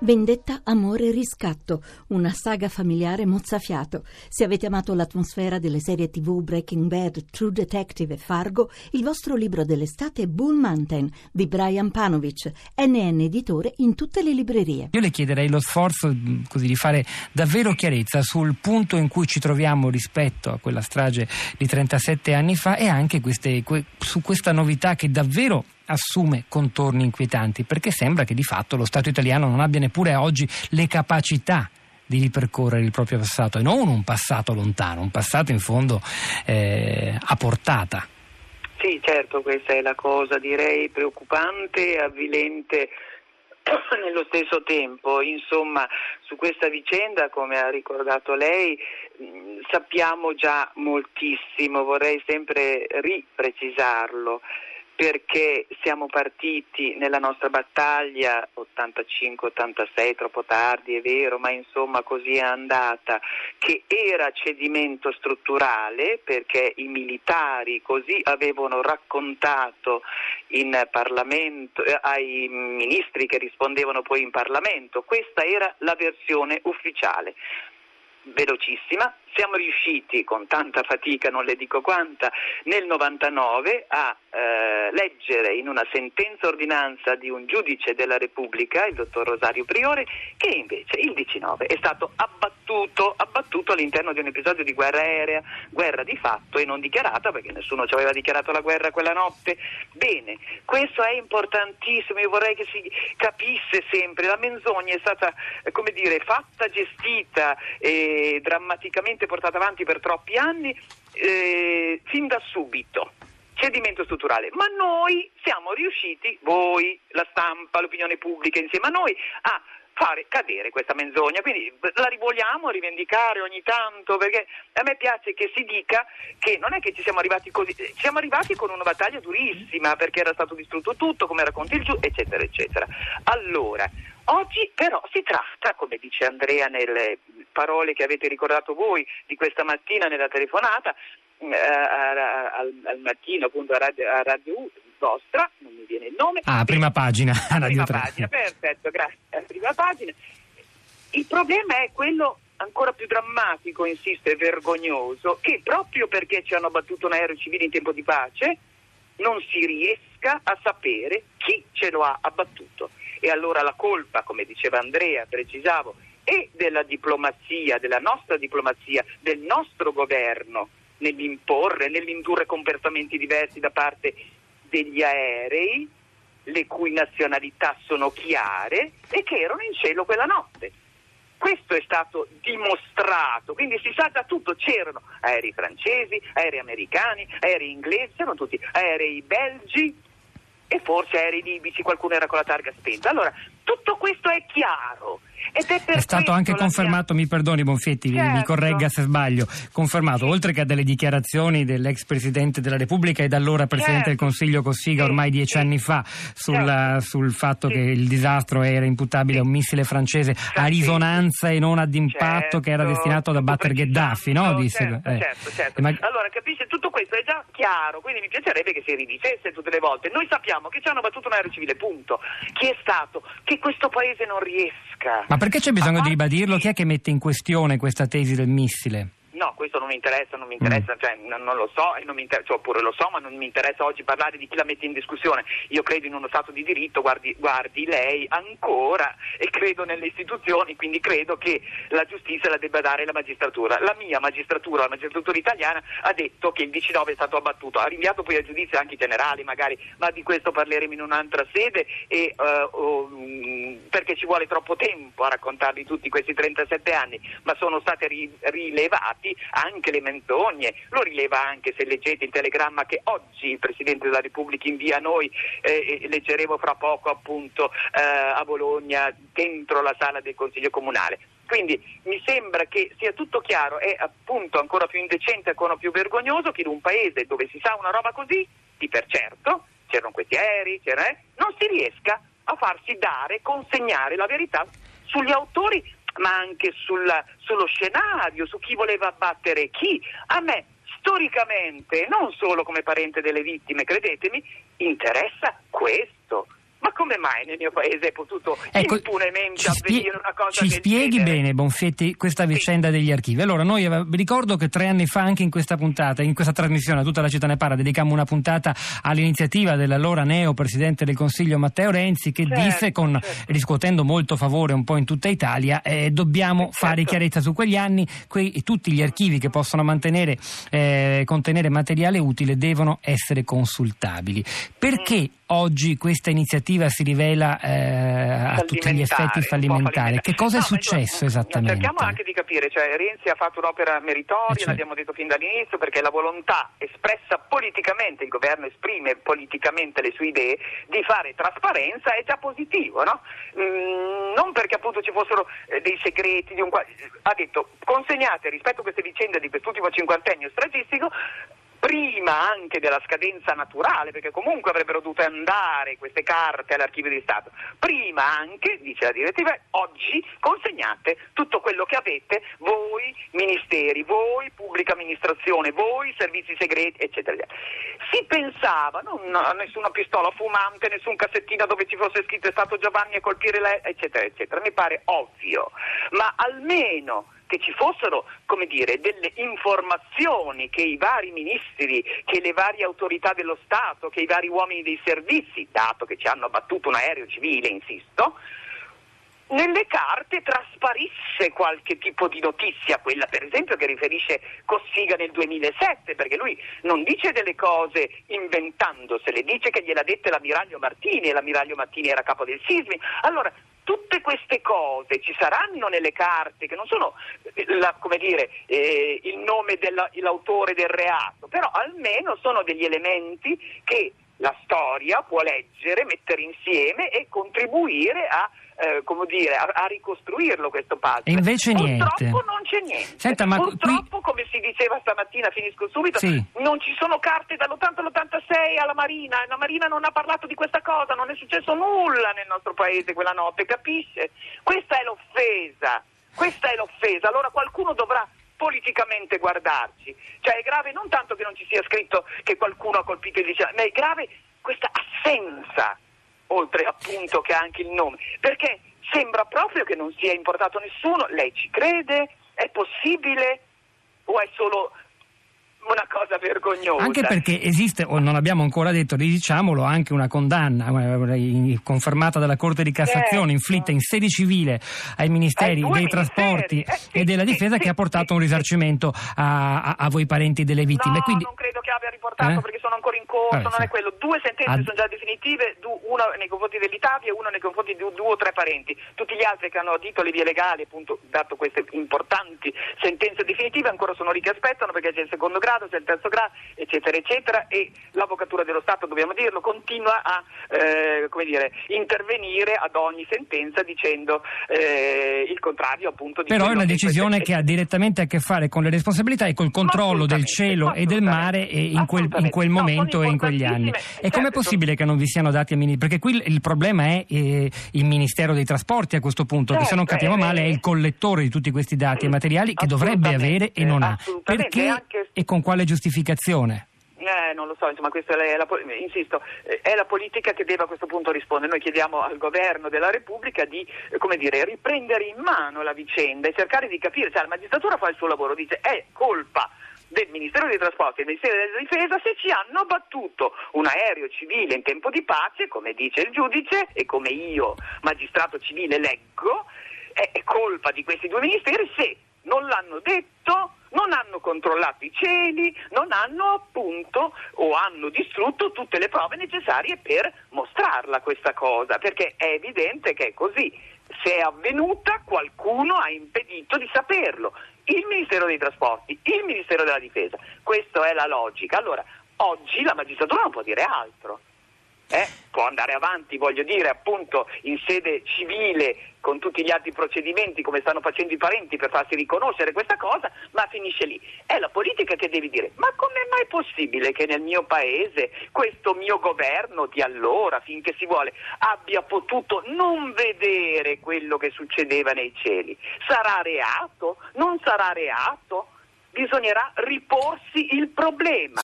Vendetta, amore e riscatto, una saga familiare mozzafiato. Se avete amato l'atmosfera delle serie tv Breaking Bad, True Detective e Fargo, il vostro libro dell'estate è Bull Mountain di Brian Panovic, NN editore in tutte le librerie. Io le chiederei lo sforzo così, di fare davvero chiarezza sul punto in cui ci troviamo rispetto a quella strage di 37 anni fa e anche queste, que, su questa novità che davvero assume contorni inquietanti perché sembra che di fatto lo Stato italiano non abbia neppure oggi le capacità di ripercorrere il proprio passato e non un passato lontano, un passato in fondo eh, a portata. Sì, certo, questa è la cosa direi preoccupante e avvilente nello stesso tempo. Insomma, su questa vicenda, come ha ricordato lei, sappiamo già moltissimo, vorrei sempre riprecisarlo perché siamo partiti nella nostra battaglia 85-86, troppo tardi è vero, ma insomma così è andata, che era cedimento strutturale perché i militari così avevano raccontato eh, ai ministri che rispondevano poi in Parlamento, questa era la versione ufficiale velocissima. Siamo riusciti, con tanta fatica, non le dico quanta, nel 99 a eh, leggere in una sentenza ordinanza di un giudice della Repubblica, il dottor Rosario Priore, che invece il 19 è stato abbattuto, abbattuto all'interno di un episodio di guerra aerea, guerra di fatto e non dichiarata, perché nessuno ci aveva dichiarato la guerra quella notte. Bene, questo è importantissimo, io vorrei che si capisse sempre, la menzogna è stata, eh, come dire, fatta, gestita e drammaticamente portata avanti per troppi anni, eh, fin da subito cedimento strutturale, ma noi siamo riusciti, voi, la stampa, l'opinione pubblica insieme a noi, a fare cadere questa menzogna, quindi la rivogliamo rivendicare ogni tanto, perché a me piace che si dica che non è che ci siamo arrivati così, ci siamo arrivati con una battaglia durissima, perché era stato distrutto tutto, come racconti il giù, eccetera, eccetera. Allora, oggi però si tratta, come dice Andrea nelle parole che avete ricordato voi di questa mattina nella telefonata, eh, al, al, mattino appunto a Radio, a Radio vostra, non mi viene il nome. Ah, prima pagina. A prima pagina, perfetto, grazie. Prima pagina. Il problema è quello ancora più drammatico, insisto, e vergognoso, che proprio perché ci hanno battuto un aereo civile in tempo di pace, non si riesca a sapere chi ce lo ha abbattuto. E allora la colpa, come diceva Andrea, precisavo, è della diplomazia, della nostra diplomazia, del nostro governo, nell'imporre, nell'indurre comportamenti diversi da parte degli aerei, le cui nazionalità sono chiare e che erano in cielo quella notte. Questo è stato dimostrato, quindi si sa da tutto, c'erano aerei francesi, aerei americani, aerei inglesi, c'erano tutti, aerei belgi e forse aerei libici, qualcuno era con la targa spenta. Allora, tutto questo è chiaro. Ed è, è stato anche confermato, mia... mi perdoni Bonfetti, certo. mi corregga se sbaglio, confermato, sì. oltre che a delle dichiarazioni dell'ex Presidente della Repubblica e da allora Presidente certo. del Consiglio Cossiga sì. ormai dieci sì. anni fa sulla, certo. sul fatto che il disastro era imputabile a un missile francese a risonanza e non ad impatto certo. che era destinato ad abbattere Gheddafi, no? Disse, certo, eh. certo, certo. Ma... Allora capisce, tutto questo è già chiaro, quindi mi piacerebbe che si ridicesse tutte le volte. Noi sappiamo che ci hanno battuto un aereo civile, punto. Chi è stato? Che questo paese non riesca. Ma perché c'è bisogno di ribadirlo? Chi è che mette in questione questa tesi del missile? No, questo non mi interessa, non mi interessa, mm. cioè, non, non, lo so, non cioè, oppure lo so, ma non mi interessa oggi parlare di chi la mette in discussione. Io credo in uno Stato di diritto, guardi, guardi lei ancora e credo nelle istituzioni, quindi credo che la giustizia la debba dare la magistratura. La mia magistratura, la magistratura italiana, ha detto che il 19 è stato abbattuto, ha rinviato poi a giudizio anche i generali magari, ma di questo parleremo in un'altra sede e, uh, um, perché ci vuole troppo tempo a raccontarli tutti questi 37 anni, ma sono state ri- rilevati avanti anche le menzogne, lo rileva anche se leggete il telegramma che oggi il Presidente della Repubblica invia a noi, eh, leggeremo fra poco appunto eh, a Bologna dentro la sala del Consiglio Comunale. Quindi mi sembra che sia tutto chiaro, è appunto ancora più indecente, ancora più vergognoso che in un paese dove si sa una roba così, di per certo, c'erano questi aerei, c'era, eh, non si riesca a farsi dare, consegnare la verità sugli autori ma anche sulla, sullo scenario, su chi voleva abbattere chi. A me storicamente, non solo come parente delle vittime, credetemi, interessa questo. Come mai nel mio paese è potuto ecco, impunemente avvenire una cosa Ci spieghi genere? bene, Bonfetti, questa vicenda sì. degli archivi. Allora, noi vi ricordo che tre anni fa, anche in questa puntata, in questa trasmissione, a tutta la città ne parla, dedicammo una puntata all'iniziativa dell'allora neo Presidente del Consiglio Matteo Renzi, che certo, disse, con, certo. riscuotendo molto favore un po' in tutta Italia, eh, dobbiamo certo. fare chiarezza su quegli anni, quei, tutti gli archivi che possono mantenere, eh, contenere materiale utile devono essere consultabili. Perché oggi questa iniziativa si rivela eh, a tutti gli effetti fallimentare. Che cosa no, è successo io, esattamente? Cerchiamo anche di capire, cioè Renzi ha fatto un'opera meritoria, cioè. l'abbiamo detto fin dall'inizio, perché la volontà espressa politicamente, il governo esprime politicamente le sue idee, di fare trasparenza è già positivo, no? mm, non perché appunto ci fossero eh, dei segreti, di un... ha detto consegnate rispetto a queste vicende di quest'ultimo cinquantennio prima anche della scadenza naturale, perché comunque avrebbero dovuto andare queste carte all'archivio di Stato, prima anche, dice la direttiva, oggi consegnate tutto quello che avete voi ministeri, voi pubblica amministrazione, voi servizi segreti, eccetera. Si pensava, non a nessuna pistola fumante, nessun cassettino dove ci fosse scritto è stato Giovanni a colpire lei, eccetera, eccetera. Mi pare ovvio, ma almeno che ci fossero come dire, delle informazioni che i vari ministri, che le varie autorità dello Stato, che i vari uomini dei servizi, dato che ci hanno abbattuto un aereo civile, insisto, nelle carte trasparisse qualche tipo di notizia, quella per esempio che riferisce Cossiga nel 2007, perché lui non dice delle cose inventandosele, dice che gliel'ha dette l'ammiraglio Martini e l'ammiraglio Martini era capo del Sismi. Allora, tutte queste cose ci saranno nelle carte, che non sono eh, la, dire, eh, il nome dell'autore del reato, però almeno sono degli elementi che la storia può leggere, mettere insieme e contribuire a eh, come dire, a, a, ricostruirlo questo puzzle. E invece Purtroppo niente. non c'è niente. Senta, Purtroppo, qui... come si diceva stamattina, finisco subito, sì. non ci sono carte dall'80 all'86 alla Marina, la Marina non ha parlato di questa cosa, non è successo nulla nel nostro paese quella notte, capisce? Questa è l'offesa, questa è l'offesa. Allora qualcuno dovrà politicamente guardarci. Cioè è grave non tanto che non ci sia scritto che qualcuno ha colpito il liceo, ma è grave questa assenza oltre appunto che anche il nome, perché sembra proprio che non sia importato nessuno, lei ci crede? È possibile? O è solo una cosa vergognosa. Anche perché esiste, o non abbiamo ancora detto, diciamolo, anche una condanna eh, confermata dalla Corte di Cassazione, certo. inflitta in sede civile ai Ministeri dei ministeri. Trasporti eh, sì, e della Difesa sì, che ha portato un risarcimento a, a, a, voi parenti delle vittime. No, Quindi, non credo riportato eh? perché sono ancora in corso, Vabbè, non è quello. Due sentenze Ad... sono già definitive, una nei confronti dell'Italia e una nei confronti di due o tre parenti. Tutti gli altri che hanno adito le vie legali, appunto, dato queste importanti sentenze definitive, ancora sono lì che aspettano perché c'è il secondo grado c'è il terzo grado, eccetera, eccetera, e l'Avvocatura dello Stato, dobbiamo dirlo, continua a eh, dire, intervenire ad ogni sentenza dicendo eh, il contrario appunto di Però è una decisione che ha direttamente a che fare con le responsabilità e col controllo del cielo e del mare in quel, in quel momento no, e in quegli anni. E certo, com'è possibile che non vi siano dati a Ministero? Perché qui il problema è eh, il Ministero dei Trasporti a questo punto, certo, che se non certo, capiamo male è il collettore di tutti questi dati e materiali che dovrebbe avere e non ha. Perché anche... e con quale giustificazione? Eh, non lo so, insomma, questa è la, insisto, eh, è la politica che deve a questo punto rispondere. Noi chiediamo al governo della Repubblica di eh, dire, riprendere in mano la vicenda e cercare di capire, cioè la magistratura fa il suo lavoro, dice è colpa del Ministero dei Trasporti e del Ministero della Difesa se ci hanno abbattuto un aereo civile in tempo di pace, come dice il giudice e come io, magistrato civile, leggo, è colpa di questi due ministeri se non l'hanno detto non hanno controllato i cieli, non hanno appunto o hanno distrutto tutte le prove necessarie per mostrarla questa cosa, perché è evidente che è così. Se è avvenuta qualcuno ha impedito di saperlo. Il Ministero dei Trasporti, il Ministero della Difesa. Questa è la logica. Allora, oggi la magistratura non può dire altro. Eh? Può andare avanti, voglio dire, appunto in sede civile con tutti gli altri procedimenti come stanno facendo i parenti per farsi riconoscere questa cosa, ma finisce lì. È la politica che devi dire, ma com'è mai possibile che nel mio paese questo mio governo di allora, finché si vuole, abbia potuto non vedere quello che succedeva nei cieli? Sarà reato? Non sarà reato? Bisognerà riporsi il problema.